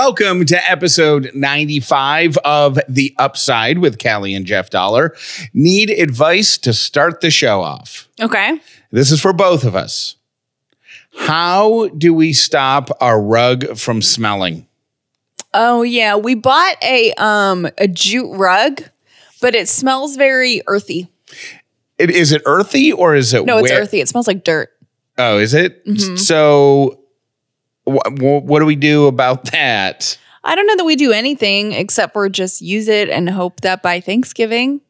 Welcome to episode 95 of The Upside with Callie and Jeff Dollar. Need advice to start the show off? Okay. This is for both of us. How do we stop our rug from smelling? Oh yeah, we bought a um a jute rug, but it smells very earthy. It, is it earthy or is it No, it's wet? earthy. It smells like dirt. Oh, is it? Mhm. So, wh- wh- what do we do about that? I don't know that we do anything except for just use it and hope that by Thanksgiving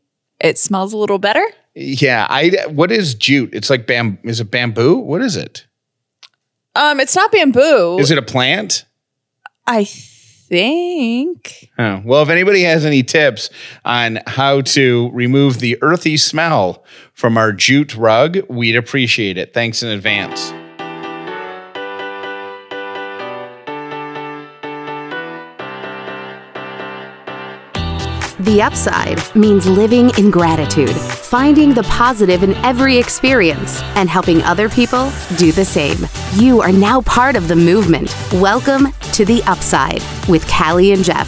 it smells a little better. Yeah, I. What is jute? It's like bam. Is it bamboo? What is it? Um, it's not bamboo. Is it a plant? I think. Oh, well, if anybody has any tips on how to remove the earthy smell from our jute rug, we'd appreciate it. Thanks in advance. The upside means living in gratitude, finding the positive in every experience, and helping other people do the same. You are now part of the movement. Welcome to The Upside with Callie and Jeff.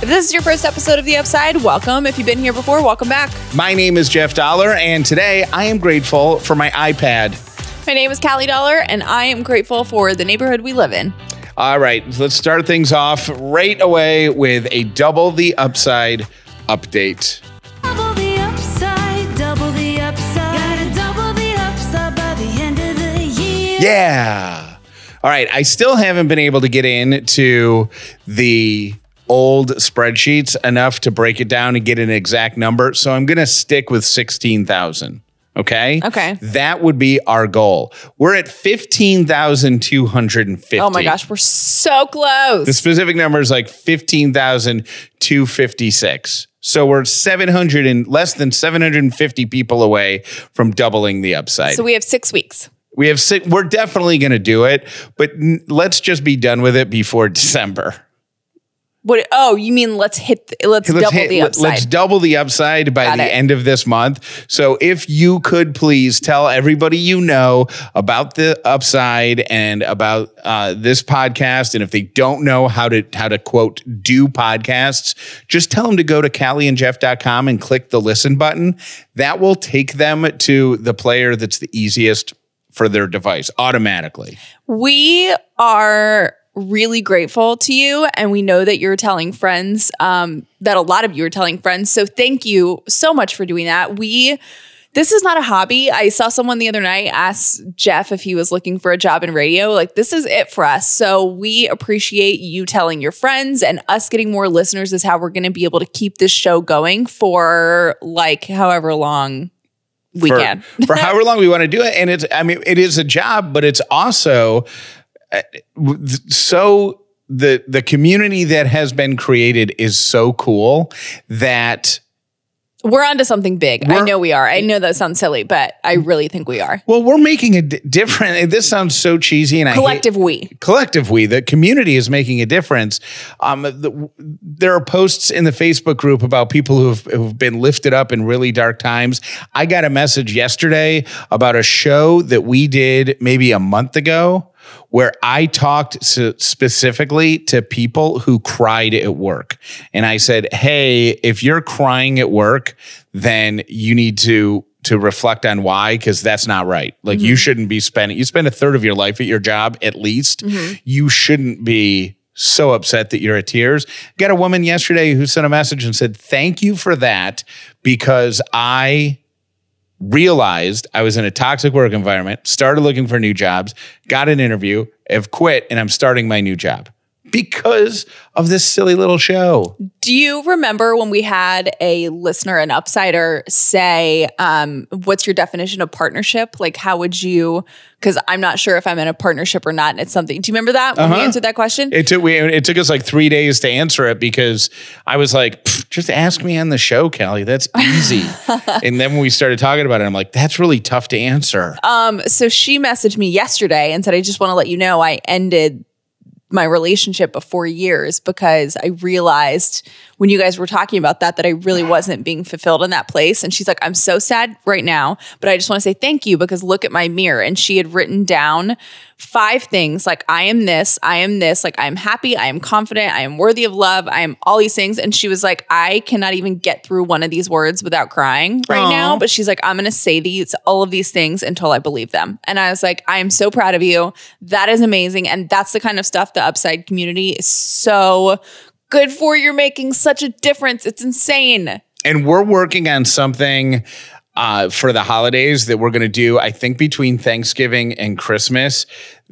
If this is your first episode of The Upside, welcome. If you've been here before, welcome back. My name is Jeff Dollar, and today I am grateful for my iPad. My name is Callie Dollar, and I am grateful for the neighborhood we live in. All right, let's start things off right away with a double the upside update. Double the upside, double the upside. Gotta double the upside by the end of the year. Yeah. All right. I still haven't been able to get into the old spreadsheets enough to break it down and get an exact number. So I'm going to stick with 16,000. Okay. Okay. That would be our goal. We're at 15,250. Oh my gosh, we're so close. The specific number is like 15,256. So we're 700 and less than 750 people away from doubling the upside. so we have six weeks. We have six, we're definitely going to do it, but n- let's just be done with it before December. What? Oh, you mean let's hit? The, let's, Let's double hit- the upside. Let's double the upside by Got the it. end of this month. So if you could please tell everybody you know about the upside and about uh, this podcast, and if they don't know how to how to quote do podcasts, just tell them to go to callieandjeff.com and click the listen button. That will take them to the player that's the easiest for their device automatically. we are really grateful to you, and we know that you're telling friends. Um, that a lot of you are telling friends. So thank you so much for doing that. We. This is not a hobby. I saw someone the other night ask Jeff if he was looking for a job in radio. Like, this is it for us. So, we appreciate you telling your friends and us getting more listeners is how we're going to be able to keep this show going for like however long we for, can. for however long we want to do it. And it's, I mean, it is a job, but it's also so the the community that has been created is so cool that We're onto something big. I know we are. I know that sounds silly, but I really think we are. well, we're making a d- different. This sounds so cheesy, and I Collective we. collective we the community is making a difference um the, there are posts in the facebook group about people who've, who've been lifted up in really dark times i got a message yesterday about a show that we did maybe a month ago where I talked s- specifically to people who cried at work. And I said, Hey, if you're crying at work, then you need to to reflect on why because that's not right. Like you mm-hmm. shouldn't be spending you spend a third of your life at your job at least. Mm-hmm. You shouldn't be so upset that you're at tears. Got a woman yesterday who sent a message and said thank you for that because i realized I was in a toxic work environment, started looking for new jobs, got an interview, have quit, and I'm starting my new job because of this silly little show. Do you remember when we had a listener, an upsider, say, um, What's your definition of partnership? Like, how would you? Because I'm not sure if I'm in a partnership or not. And it's something. Do you remember that when we Uh-huh. answered that question? It took we it took us like three days to answer it because I was like, "Pfft, just ask me on the show, Callie. That's easy. and then when we started talking about it, I'm like, that's really tough to answer. Um, so she messaged me yesterday and said, I just want to let you know I ended my relationship of four years because I realized when you guys were talking about that that I really wasn't being fulfilled in that place. And she's like, I'm so sad right now, but I just want to say thank you because look at my mirror. And she had written down five things like I am this, I am this, like I am happy, I am confident, I am worthy of love, I am all these things. And she was like, I cannot even get through one of these words without crying right Aw. now. But she's like, I'm going to say these, all of these things until I believe them. And I was like, I am so proud of you. That is amazing. And that's the kind of stuff the Upside community is so good for. You're making such a difference. It's insane. and we're working on something uh, for the holidays that we're going to do. I think between Thanksgiving and Christmas,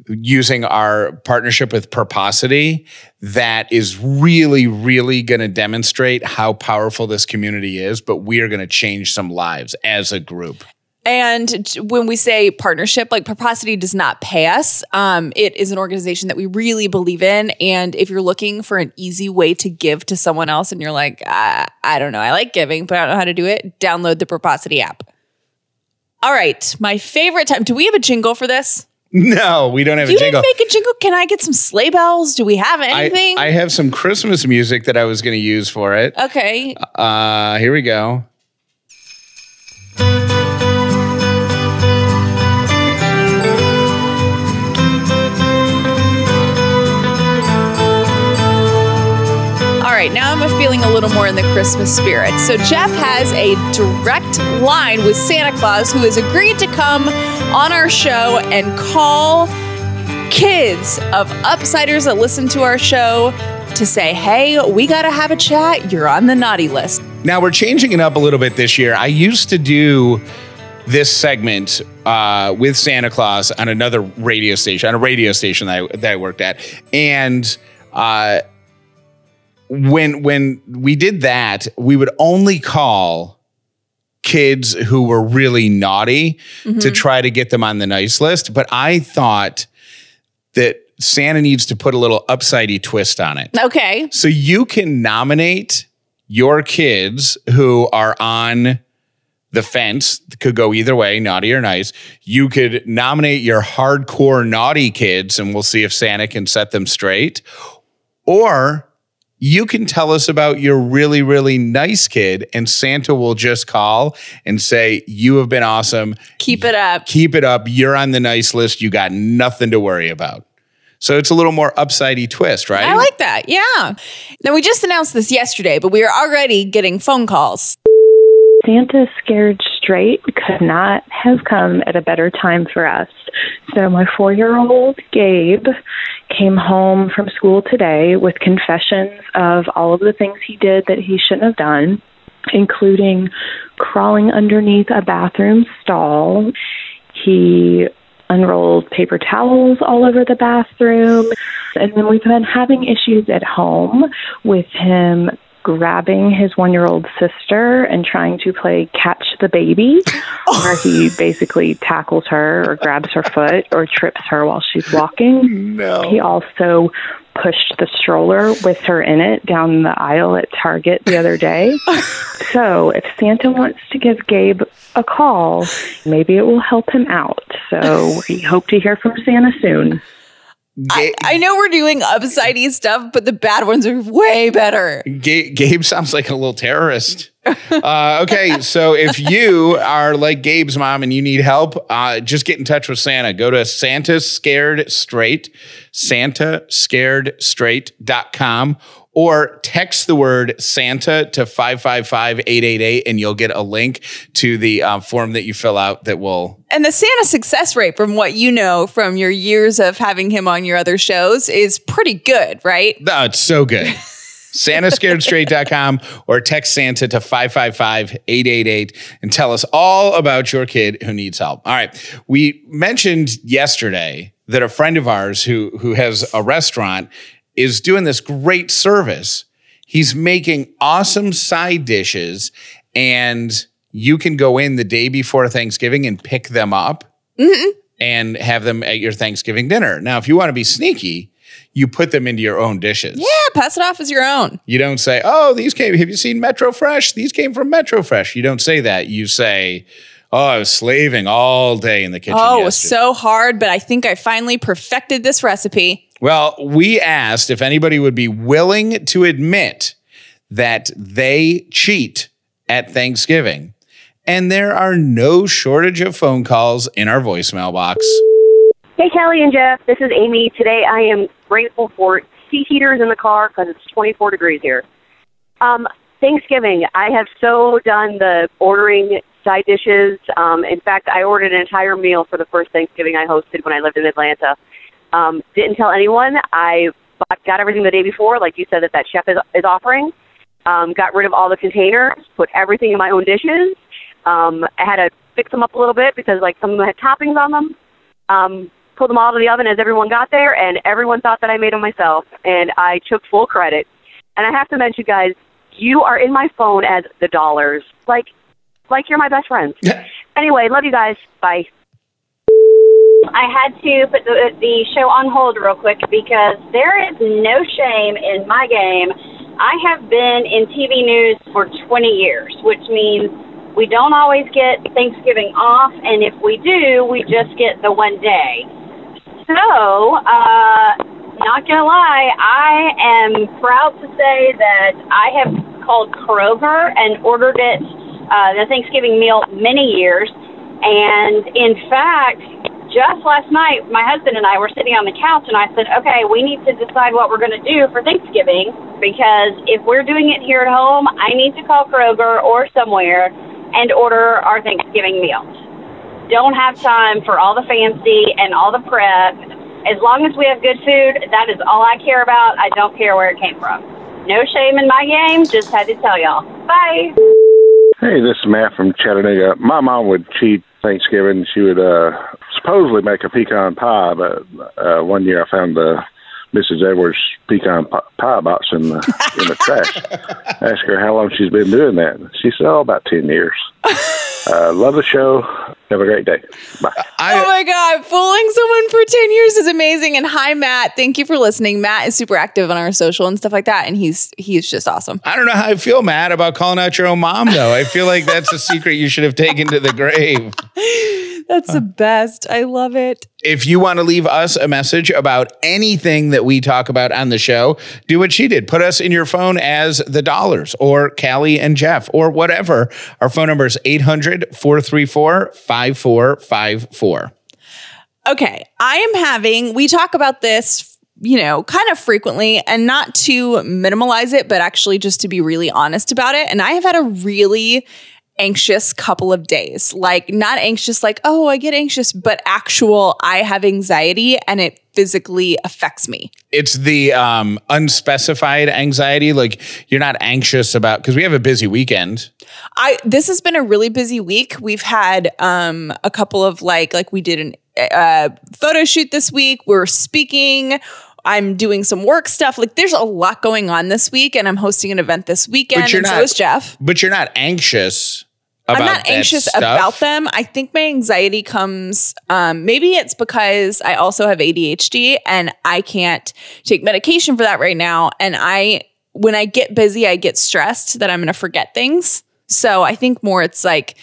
using our partnership with Purposity, that is really, really going to demonstrate how powerful this community is. But we are going to change some lives as a group. And when we say partnership, like Purposity does not pay us. Um, it is an organization that we really believe in. And if you're looking for an easy way to give to someone else and you're like, I, I don't know, I like giving, but I don't know how to do it, download the Purposity app. All right, my favorite time. Do we have a jingle for this? No, we don't have You a jingle. didn't make a jingle. Can I get some sleigh bells? Do we have anything? I, I have some Christmas music that I was going to use for it. okay. Uh, here we go. Right, now I'm feeling a little more in the Christmas spirit. So, Jeff has a direct line with Santa Claus who has agreed to come on our show and call kids of upsiders that listen to our show to say, hey, we got to have a chat. You're on the naughty list. Now we're changing it up a little bit this year. I used to do this segment uh, with Santa Claus on another radio station, on a radio station that I, that I worked at, and uh, when when we did that, we would only call kids who were really naughty to mm-hmm. try to get them on the nice list. But I thought that Santa needs to put a little upsidey twist on it. Okay. So you can nominate your kids who are on the fence, could go either way, naughty or nice. You could nominate your hardcore naughty kids and we'll see if Santa can set them straight. Or you can tell us about your really, really nice kid and Santa will just call and say, You have been awesome. Keep it up. Keep it up. You're on the nice list. You got nothing to worry about. So it's a little more upsidey twist, right? I like that. Yeah. Now, we just announced this yesterday, but we are already getting phone calls. Santa Scared Straight could not have come at a better time for us. So, my four year old Gabe came home from school today with confessions of all of the things he did that he shouldn't have done, including crawling underneath a bathroom stall. He unrolled paper towels all over the bathroom. And then we've been having issues at home with him grabbing his one year old sister and trying to play catch the baby, where he basically tackles her or grabs her foot or trips her while she's walking. No. He also pushed the stroller with her in it down the aisle at Target the other day. so, if Santa wants to give Gabe a call, maybe it will help him out. So, we hope to hear from Santa soon. I, I know we're doing upsidey stuff, but the bad ones are way better. Ga- Gabe sounds like a little terrorist. Uh, okay, so if you are like Gabe's mom and you need help, uh, just get in touch with Santa. Go to Santa Scared Straight, santascaredstraight.com, or text the word Santa to 555-888 and you'll get a link to the uh, form that you fill out that will And the Santa success rate, from what you know from your years of having him on your other shows, is pretty good, right? Oh, it's so good. SantaScaredStraight.com or text Santa to 555-888 and tell us all about your kid who needs help. All right. We mentioned yesterday that a friend of ours who who has a restaurant is doing this great service. He's making awesome side dishes and you can go in the day before Thanksgiving and pick them up and have them at your Thanksgiving dinner. Now, if you want to be sneaky, you put them into your own dishes. Yeah, pass it off as your own. You don't say, "Oh, these came. Have you seen Metro Fresh? These came from Metro Fresh." You don't say that. You say, "Oh, I was slaving all day in the kitchen." Oh, it was yesterday." so hard, but I think I finally perfected this recipe. Well, we asked if anybody would be willing to admit that they cheat at Thanksgiving, and there are no shortage of phone calls in our voicemail box. Hey, Kelly and Jeff. This is Amy. Today I am grateful for seat heaters in the car because it's 24 degrees here. Um, Thanksgiving, I have so done the ordering side dishes. Um, in fact, I ordered an entire meal for the first Thanksgiving I hosted when I lived in Atlanta. Um, didn't tell anyone. I bought, got everything the day before, like you said that that chef is, is offering. Um, got rid of all the containers, put everything in my own dishes. Um, I had to fix them up a little bit because like some of them had toppings on them. Um, pulled them all out of the oven as everyone got there, and everyone thought that I made them myself, and I took full credit. And I have to mention, guys, you are in my phone as the dollars, like, like you're my best friends. anyway, love you guys. Bye. I had to put the, the show on hold real quick because there is no shame in my game. I have been in TV news for 20 years, which means we don't always get Thanksgiving off, and if we do, we just get the one day. So, uh, not gonna lie, I am proud to say that I have called Kroger and ordered it, uh, the Thanksgiving meal, many years. And in fact, just last night, my husband and I were sitting on the couch, and I said, "Okay, we need to decide what we're going to do for Thanksgiving because if we're doing it here at home, I need to call Kroger or somewhere and order our Thanksgiving meals. Don't have time for all the fancy and all the prep. As long as we have good food, that is all I care about. I don't care where it came from. No shame in my game. Just had to tell y'all. Bye. Hey, this is Matt from Chattanooga. My mom would cheat Thanksgiving. She would uh, supposedly make a pecan pie, but uh, one year I found the Mrs. Edwards pecan pie box in the in the trash. Asked her how long she's been doing that. She said, "Oh, about ten years." Uh, love the show. Have a great day. Bye. Oh my God. Fooling someone for 10 years is amazing. And hi, Matt. Thank you for listening. Matt is super active on our social and stuff like that. And he's he's just awesome. I don't know how I feel, Matt, about calling out your own mom, though. I feel like that's a secret you should have taken to the grave. That's the best. I love it. If you want to leave us a message about anything that we talk about on the show, do what she did. Put us in your phone as the dollars or Callie and Jeff or whatever. Our phone number is 800 434 5454. Okay. I am having, we talk about this, you know, kind of frequently and not to minimalize it, but actually just to be really honest about it. And I have had a really anxious couple of days. Like, not anxious, like, oh, I get anxious, but actual, I have anxiety and it physically affects me. It's the um, unspecified anxiety. Like you're not anxious about, because we have a busy weekend. I this has been a really busy week. We've had um a couple of like like we did an uh photo shoot this week. We're speaking. I'm doing some work stuff. Like there's a lot going on this week, and I'm hosting an event this weekend. But you're and so not- is Jeff. But you're not anxious about I'm not anxious stuff. about them. I think my anxiety comes, um, maybe it's because I also have ADHD and I can't take medication for that right now. And I, when I get busy, I get stressed that I'm going to forget things. So I think more it's like,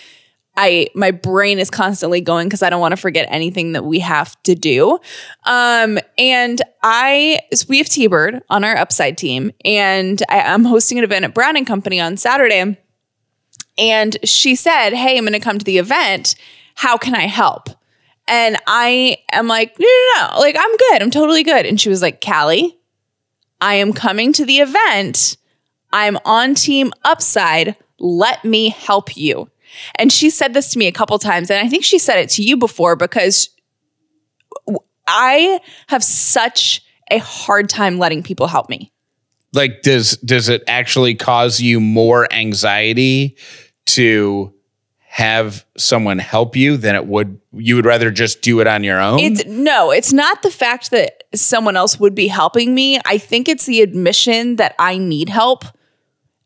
I my brain is constantly going because I don't want to forget anything that we have to do. Um, and I so we have T-Bird on our upside team, and I, I'm hosting an event at Brown and Company on Saturday. And she said, Hey, I'm going to come to the event. How can I help? And I am like, No, no, no. Like, I'm good. I'm totally good. And she was like, Callie, I am coming to the event. I'm on team upside. Let me help you. And she said this to me a couple times. And I think she said it to you before because I have such a hard time letting people help me. like does does it actually cause you more anxiety to have someone help you than it would you would rather just do it on your own It's no, it's not the fact that someone else would be helping me. I think it's the admission that I need help.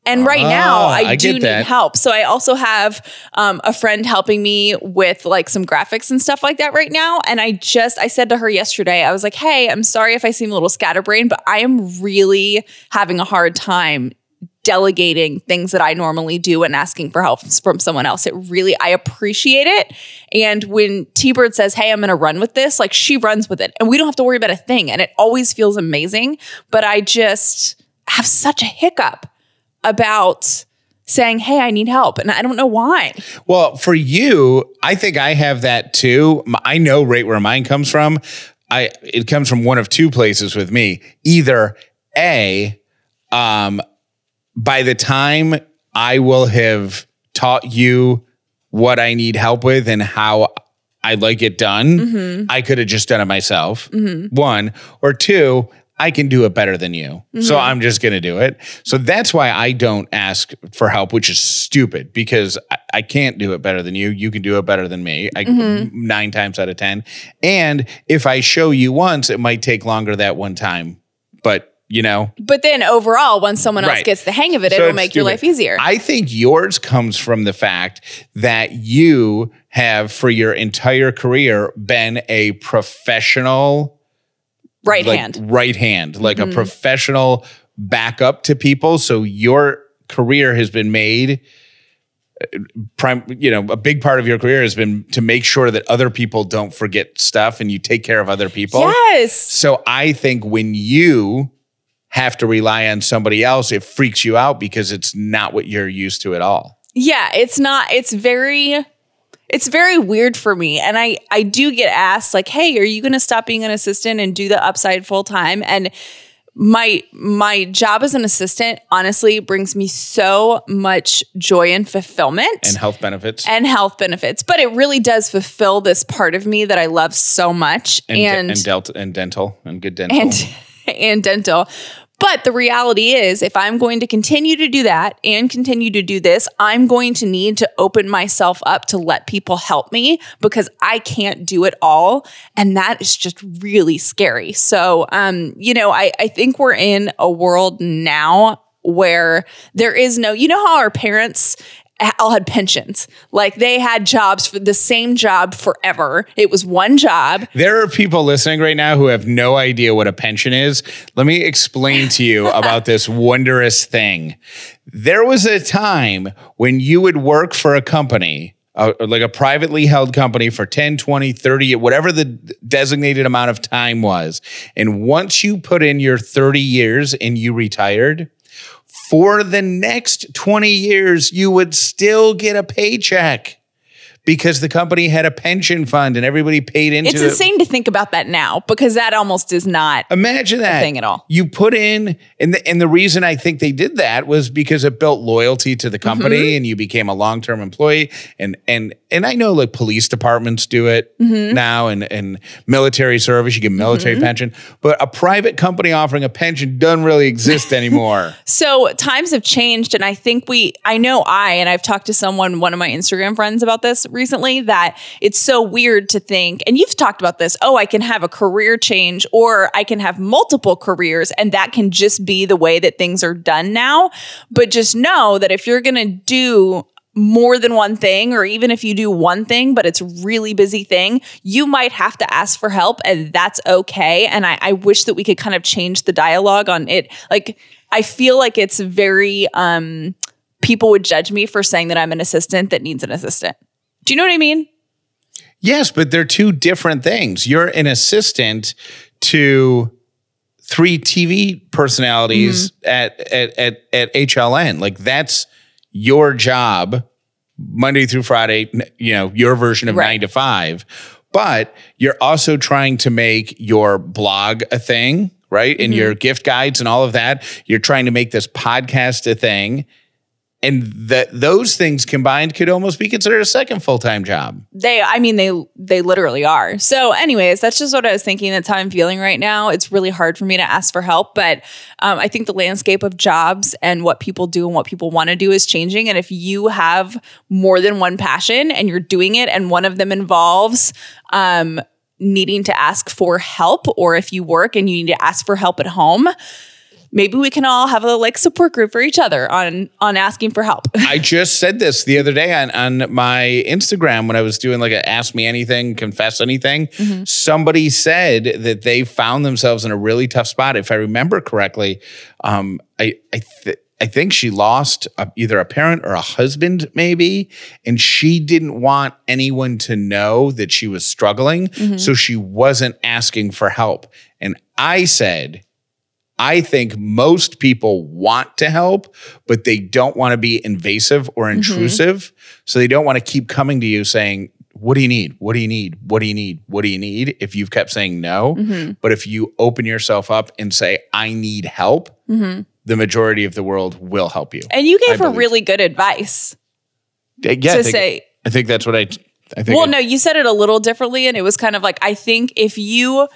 And right now, Ah, I, I do need that. help. So I also have um, a friend helping me with like some graphics and stuff like that right now. And I just I said to her yesterday, I was like, "Hey, I'm sorry if I seem a little scatterbrained, but I am really having a hard time delegating things that I normally do and asking for help from someone else. It really, I appreciate it. And when T Bird says, Hey, I'm going to run with this, like she runs with it and we don't have to worry about a thing. And it always feels amazing. But I just have such a hiccup about saying, Hey, I need help. And I don't know why. Well, for you, I think I have that too. I know right where mine comes from. I it comes from one of two places with me. Either A, um, by the time I will have taught you what I need help with and how I'd like it done, I could have just done it myself. One or two. I can do it better than you. So mm-hmm. I'm just going to do it. So that's why I don't ask for help, which is stupid because I, I can't do it better than you. You can do it better than me. I, mm-hmm. Nine times out of 10. And if I show you once, it might take longer that one time. But, you know, But then overall, once someone else Right. gets the hang of it, So it'll make your life easier. I think yours comes from the fact that you have, for your entire career, been a professional right like, hand. right hand, like Mm-hmm. a professional backup to people. So your career has been made. uh, Prime, you know, a big part of your career has been to make sure that other people don't forget stuff and you take care of other people. Yes. So I think when you have to rely on somebody else, it freaks you out because it's not what you're used to at all. Yeah, it's not it's very it's very weird for me and I I do get asked like, "Hey, are you going to stop being an assistant and do the upside full time?" And my my job as an assistant honestly brings me so much joy and fulfillment And health benefits and health benefits, but it really does fulfill this part of me that I love so much and, and and, and dental and good dental. and and dental. But the reality is, if I'm going to continue to do that and continue to do this, I'm going to need to open myself up to let people help me because I can't do it all. And that is just really scary. So, um, you know, I, I think we're in a world now where there is no, you know, how our parents all had pensions, like they had jobs for the same job forever. It was one job. There are people listening right now who have no idea what a pension is. Let me explain to you about this wondrous thing. There was a time when you would work for a company, uh, like a privately held company for 10, 20, 30, whatever the designated amount of time was. And once you put in your 30 years and you retired, for the next 20 years, you would still get a paycheck because the company had a pension fund and everybody paid into It's it. It's insane to think about that now because that almost is not. Imagine that thing at all. You put in, and the, and the reason I think they did that was because it built loyalty to the company, Mm-hmm. and you became a long term employee. And and and I know like police departments do it Mm-hmm. now, and and military service, you get military pension, but a private company offering a pension doesn't really exist anymore. So times have changed, and I think we. I know I, and I've talked to someone, one of my Instagram friends, about this recently. That it's so weird to think, and you've talked about this. Oh, I can have a career change, or I can have multiple careers, and that can just be the way that things are done now. But just know that if you're going to do more than one thing, or even if you do one thing, but it's really busy thing, you might have to ask for help, and that's okay. And I, I wish that we could kind of change the dialogue on it. Like, I feel like it's very, um, people would judge me for saying that I'm an assistant that needs an assistant. Do you know what I mean? Yes, but they're two different things. You're an assistant to three TV personalities mm-hmm. at, at at at HLN. Like that's your job, Monday through Friday. You know your version of Right. nine to five, but you're also trying to make your blog a thing, right? And mm-hmm. your gift guides and all of that. You're trying to make this podcast a thing. And that those things combined could almost be considered a second full time job. They, I mean, they, they literally are. So, anyways, that's just what I was thinking. That's how I'm feeling right now. It's really hard for me to ask for help, but um, I think the landscape of jobs and what people do and what people want to do is changing. And if you have more than one passion and you're doing it, and one of them involves um, needing to ask for help, or if you work and you need to ask for help at home. Maybe we can all have a like support group for each other on on asking for help. I just said this the other day on, on my Instagram when I was doing like a ask me anything, confess anything. Somebody said that they found themselves in a really tough spot. If I remember correctly, um, I I, th- I think she lost a, either a parent or a husband, maybe, and she didn't want anyone to know that she was struggling, so she wasn't asking for help. And I said, I think most people want to help, but they don't want to be invasive or mm-hmm. intrusive. So they don't want to keep coming to you saying, What do you need? What do you need? What do you need? What do you need? If you've kept saying no. Mm-hmm. But if you open yourself up and say, I need help, mm-hmm. the majority of the world will help you. And you I gave her believe. really good advice Yeah, I to think, say, I think that's what I, I think. well, I- no, you said it a little differently. And it was kind of like, I think if you,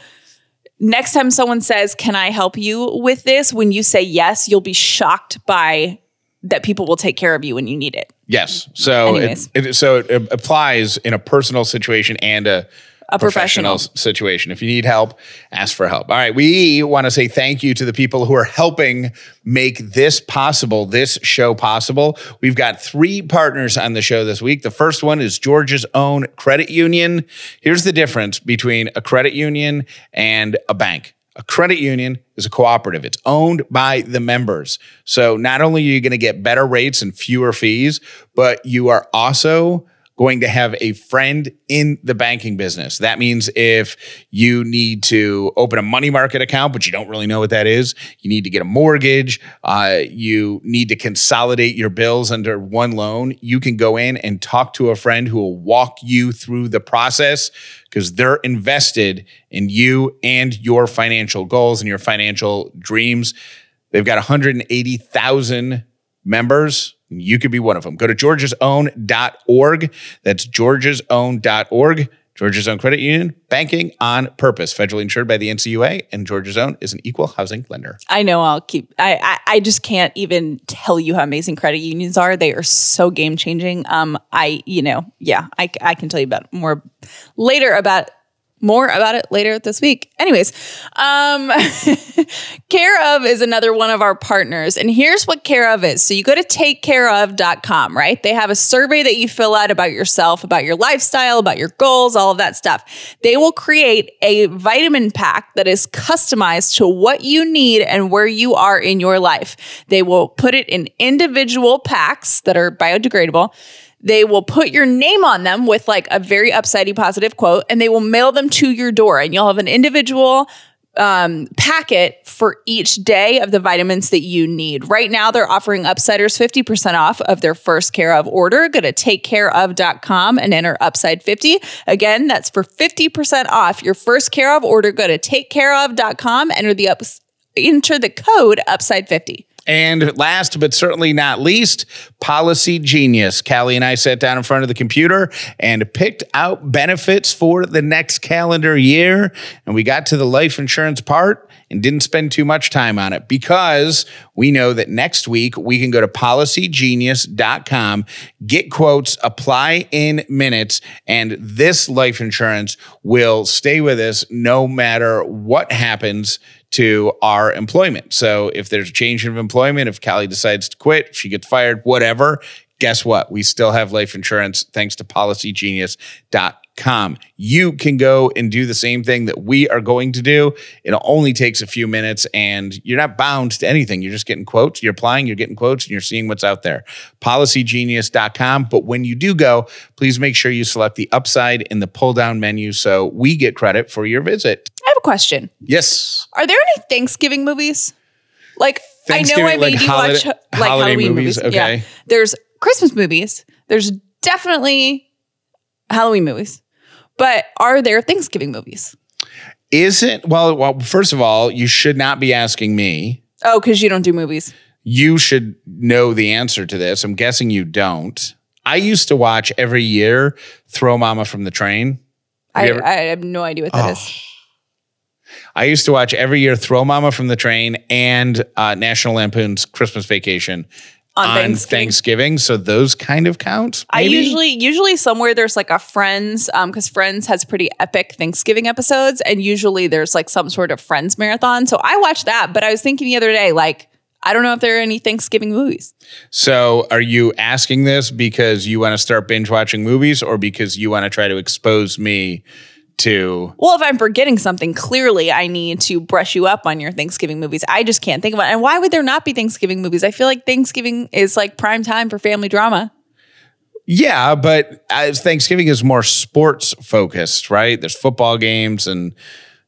next time someone says, Can I help you with this? When you say yes, you'll be shocked by that people will take care of you when you need it. Yes. So it, it so it applies in a personal situation and a A professional. s- situation. If you need help, ask for help. All right, we want to say thank you to the people who are helping make this possible, this show possible. We've got three partners on the show this week. The first one is Georgia's own credit union. Here's the difference between a credit union and a bank. A credit union is a cooperative. It's owned by the members. So not only are you going to get better rates and fewer fees, but you are also going to have a friend in the banking business. That means if you need to open a money market account, but you don't really know what that is, you need to get a mortgage, uh, you need to consolidate your bills under one loan, you can go in and talk to a friend who will walk you through the process because they're invested in you and your financial goals and your financial dreams. They've got 180,000 members. You could be one of them. Go to georgiasown.org. That's georgiasown.org. Georgia's Own Credit Union, banking on purpose, federally insured by the NCUA, and Georgia's Own is an equal housing lender. I know I'll keep. I, I I just can't even tell you how amazing credit unions are. They are so game changing. Um, I you know yeah, I I can tell you about more later about more about it later this week. Anyways, um, Care of is another one of our partners, and here's what Care of is. So you go to takecareof.com, right? They have a survey that you fill out about yourself, about your lifestyle, about your goals, all of that stuff. They will create a vitamin pack that is customized to what you need and where you are in your life. They will put it in individual packs that are biodegradable. They will put your name on them with like a very upsidey positive quote, and they will mail them to your door, and you'll have an individual um, packet for each day of the vitamins that you need. Right now, they're offering Upsiders 50% off of their first Care of order. Go to takecareof.com and enter Upside 50. Again, that's for 50% off your first Care of order. Go to takecareof.com, enter the ups, enter the code Upside 50. And last but certainly not least, Policy Genius. Callie and I sat down in front of the computer and picked out benefits for the next calendar year. And we got to the life insurance part and didn't spend too much time on it because we know that next week we can go to policygenius.com, get quotes, apply in minutes, and this life insurance will stay with us no matter what happens to our employment. So if there's a change of employment, if Callie decides to quit, if she gets fired, whatever, guess what? We still have life insurance thanks to policygenius.com. You can go and do the same thing that we are going to do. It only takes a few minutes and you're not bound to anything. You're just getting quotes, you're applying, you're getting quotes, and you're seeing what's out there. Policygenius.com. But when you do go, please make sure you select the upside in the pull down menu so we get credit for your visit. I have a question. Yes. Are there any Thanksgiving movies? Like I know I made like you holiday- watch like holiday Halloween movies, movies. Yeah. okay. There's Christmas movies. There's definitely Halloween movies. But are there Thanksgiving movies? Isn't well, well, first of all, you should not be asking me. Oh, because you don't do movies. You should know the answer to this. I'm guessing you don't. I used to watch every year Throw Momma from the Train. I, I have no idea what that oh. is. I used to watch every year Throw Momma from the Train and uh, National Lampoon's Christmas Vacation On Thanksgiving. Thanksgiving. So those kind of count. I usually usually somewhere there's like a Friends um because Friends has pretty epic Thanksgiving episodes and usually there's like some sort of Friends marathon. So I watched that, but I was thinking the other day like I don't know if there are any Thanksgiving movies. So are you asking this because you want to start binge watching movies or because you want to try to expose me to Well, if I'm forgetting something, clearly I need to brush you up on your Thanksgiving movies. I just can't think of it. And why would there not be Thanksgiving movies? I feel like Thanksgiving is like prime time for family drama. Yeah, but Thanksgiving is more sports focused, right? There's football games and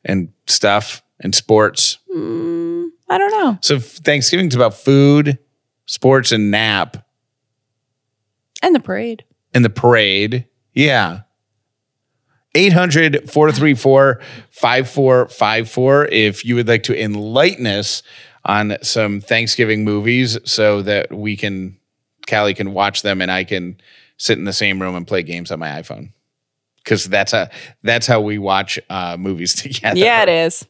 and stuff and sports. I I don't know. So Thanksgiving's about food, sports, and nap, And the parade. and the parade. Yeah. 800 434 5454 if you would like to enlighten us on some Thanksgiving movies so that we can, Callie can watch them and I can sit in the same room and play games on my iPhone. Because that's a that's how we watch uh, movies together. Yeah, it is.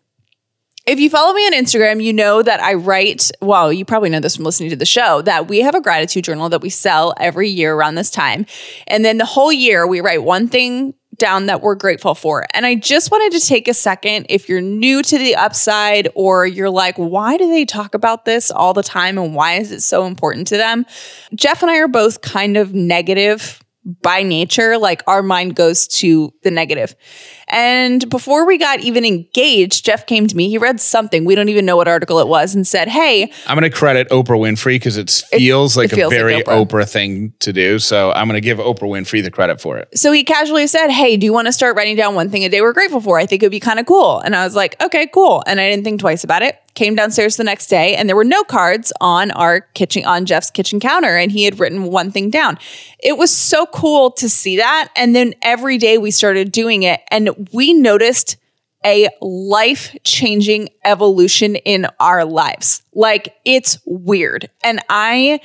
If you follow me on Instagram, you know that I write, well, you probably know this from listening to the show, that we have a gratitude journal that we sell every year around this time. And then the whole year, we write one thing down that we're grateful for. And I just wanted to take a second if you're new to the upside or you're like, why do they talk about this all the time and why is it so important to them? Jeff and I are both kind of negative by nature, like our mind goes to the negative. And before we got even engaged, Jeff came to me. He read something, we don't even know what article it was, and said, Hey, I'm going to credit Oprah Winfrey because it feels like it feels a like very Oprah. Oprah. thing to do. So I'm going to give Oprah Winfrey the credit for it. so he casually said, Hey, do you want to start writing down one thing a day we're grateful for? I think it'd be kind of cool. And I was like, Okay, cool. And I didn't think twice about it. Came downstairs the next day and there were no cards on our kitchen, on Jeff's kitchen counter. And he had written one thing down. It was so cool to see that. And then every day we started doing it and we noticed a life changing evolution in our lives. Like it's weird. And I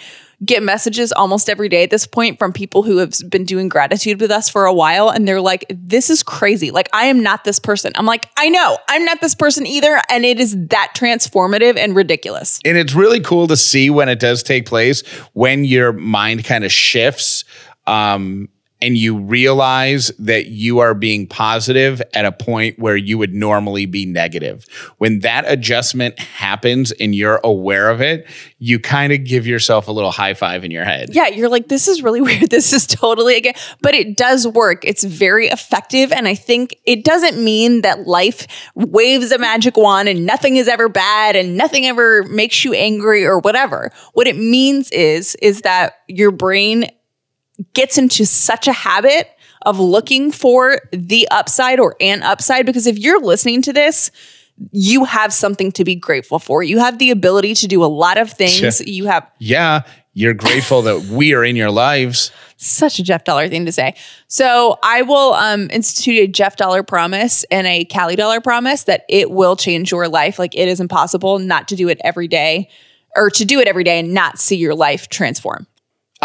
get messages almost every day at this point from people who have been doing gratitude with us for a while. And they're like, this is crazy. Like, I am not this person. I'm like, I know I'm not this person either. And it is that transformative and ridiculous. And it's really cool to see when it does take place, when your mind kind of shifts um, and you realize that you are being positive at a point where you would normally be negative. When that adjustment happens and you're aware of it, you kind of give yourself a little high five in your head. Yeah, you're like, this is really weird. This is totally again, but it does work. It's very effective. And I think it doesn't mean that life waves a magic wand and nothing is ever bad and nothing ever makes you angry or whatever. What it means is, is that your brain gets into such a habit of looking for the upside or an upside because if you're listening to this, you have something to be grateful for. You have the ability to do a lot of things. You have Yeah, you're grateful that we are in your lives. such a Jeff Dollar thing to say. So I will um, institute a Jeff Dollar promise and a Callie Dollar promise that it will change your life. Like it is impossible not to do it every day or to do it every day and not see your life transform.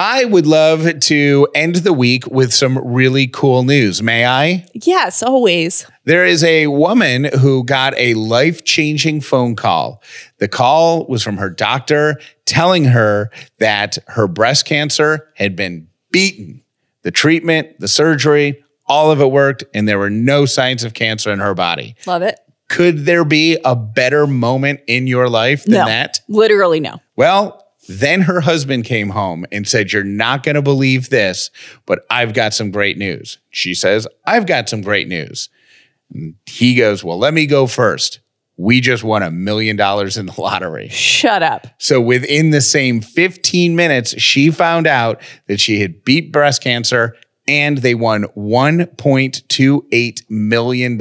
I would love to end the week with some really cool news. May I? Yes, always. There is a woman who got a life changing phone call. The call was from her doctor telling her that her breast cancer had been beaten. The treatment, the surgery, all of it worked, and there were no signs of cancer in her body. Love it. Could there be a better moment in your life than no, that? literally no. Well, then her husband came home and said, You're not going to believe this, but I've got some great news. She says, I've got some great news. And he goes, Well, let me go first. We just won a million dollars in the lottery. Shut up. So within the same 15 minutes, she found out that she had beat breast cancer and they won $1.28 million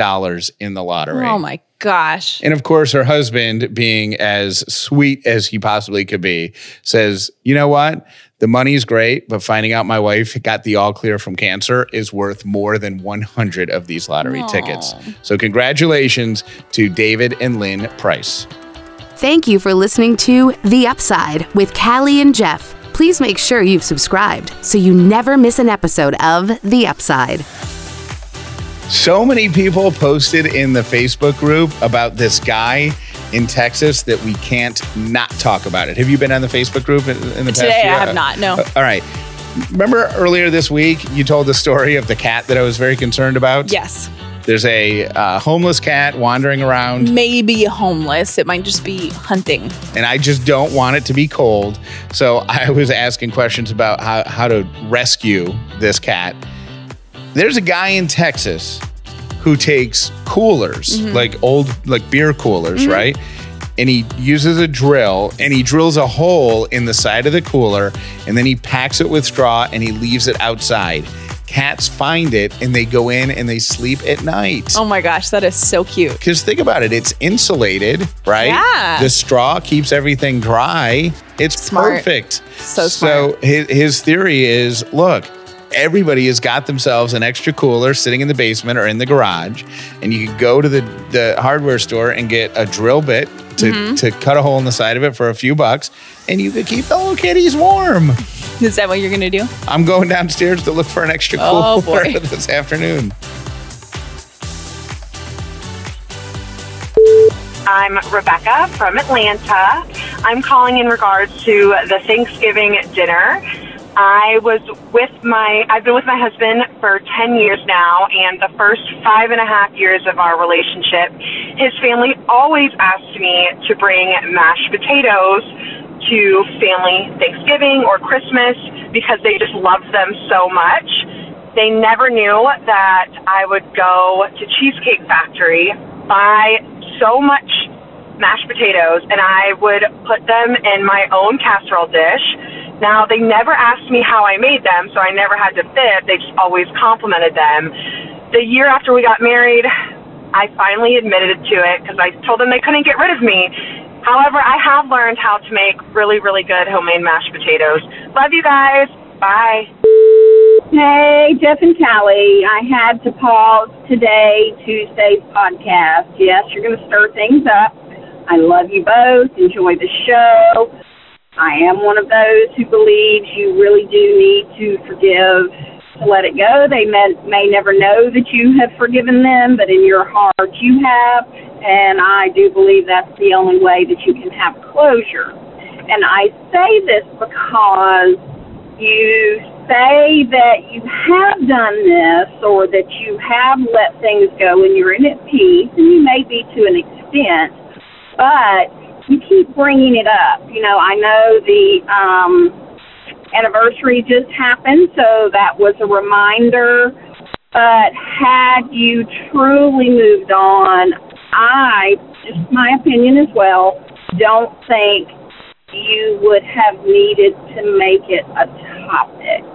in the lottery. Oh my gosh. And of course, her husband, being as sweet as he possibly could be, says, You know what? The money's great, but finding out my wife got the all clear from cancer is worth more than 100 of these lottery tickets. So, congratulations to David and Lynn Price. Thank you for listening to The Upside with Callie and Jeff. Please make sure you've subscribed so you never miss an episode of The Upside. So many people posted in the Facebook group about this guy in Texas that we can't not talk about it. Have you been on the Facebook group in, in the past Today year? I have not. No. Uh, all right. Remember earlier this week, you told the story of the cat that I was very concerned about? Yes. There's a uh, homeless cat wandering around, Maybe homeless. It might just be hunting. and I just don't want it to be cold. So I was asking questions about how, how to rescue this cat. There's a guy in Texas who takes coolers, like old, like beer coolers, right? And he uses a drill and he drills a hole in the side of the cooler and then he packs it with straw and he leaves it outside. Cats find it and they go in and they sleep at night. Oh my gosh, that is so cute. Because think about it, it's insulated, right? Yeah. The straw keeps everything dry. It's Smart. perfect. So smart. So his, his theory is look, everybody has got themselves an extra cooler sitting in the basement or in the garage, and you can go to the, the hardware store and get a drill bit to, Mm-hmm. to cut a hole in the side of it for a few bucks, and you could keep the little kitties warm. Is that what you're gonna do? I'm going downstairs to look for an extra Oh, cooler boy. this afternoon. I'm Rebecca from Atlanta. I'm calling in regards to the Thanksgiving dinner. I was with my, I've been with my husband for 10 years now, and the first five and a half years of our relationship, his family always asked me to bring mashed potatoes to family Thanksgiving or Christmas because they just loved them so much. They never knew that I would go to Cheesecake Factory, buy so much mashed potatoes, and I would put them in my own casserole dish. Now, they never asked me how I made them, so I never had to fib. They just always complimented them. The year after we got married, I finally admitted to it because I told them they couldn't get rid of me. However, I have learned how to make really, really good homemade mashed potatoes. Love you guys. Bye. Hey, Jeff and Callie. I had to pause today, Tuesday's podcast. Yes, you're going to stir things up. I love you both. Enjoy the show. I am one of those who believes you really do need to forgive to let it go. They may, may never know that you have forgiven them, but in your heart you have. And I do believe that's the only way that you can have closure. And I say this because you say that you have done this or that you have let things go and you're in at peace, and you may be to an extent, but you keep bringing it up. You know, I know the um, anniversary just happened, so that was a reminder. But had you truly moved on, I, just my opinion as well, don't think you would have needed to make it a topic.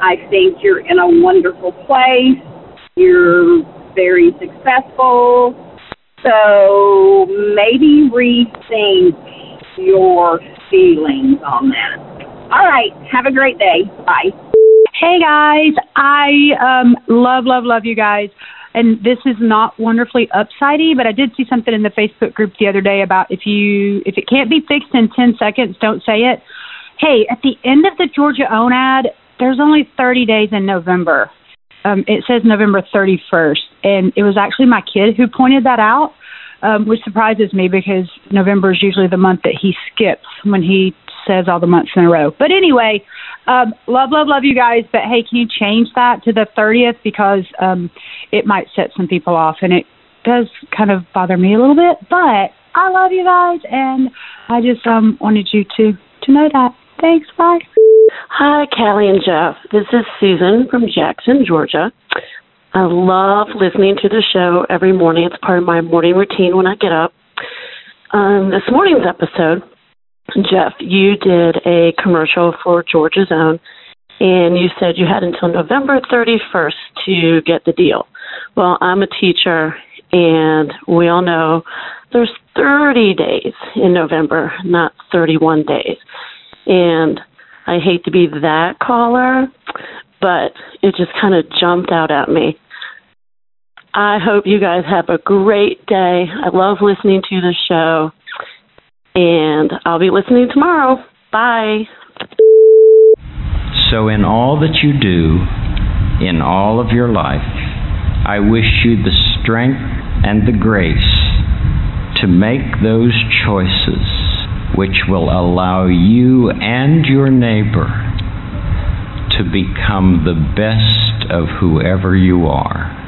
I think you're in a wonderful place. You're very successful. So maybe rethink your feelings on that. All right. Have a great day. Bye. Hey guys, I um, love, love, love you guys. And this is not wonderfully upsidey, but I did see something in the Facebook group the other day about if you if it can't be fixed in ten seconds, don't say it. Hey, at the end of the Georgia Own ad, there's only 30 days in November. Um, it says November 31st, and it was actually my kid who pointed that out, um, which surprises me because November is usually the month that he skips when he says all the months in a row. But anyway, um, love, love, love you guys. But hey, can you change that to the 30th because um, it might set some people off, and it does kind of bother me a little bit. But I love you guys, and I just um, wanted you to to know that. Thanks. Bye. Hi, Callie and Jeff. This is Susan from Jackson, Georgia. I love listening to the show every morning. It's part of my morning routine when I get up. Um, this morning's episode, Jeff, you did a commercial for Georgia's Own, and you said you had until November 31st to get the deal. Well, I'm a teacher, and we all know there's 30 days in November, not 31 days. And I hate to be that caller, but it just kind of jumped out at me. I hope you guys have a great day. I love listening to the show, and I'll be listening tomorrow. Bye. So, in all that you do, in all of your life, I wish you the strength and the grace to make those choices which will allow you and your neighbor to become the best of whoever you are.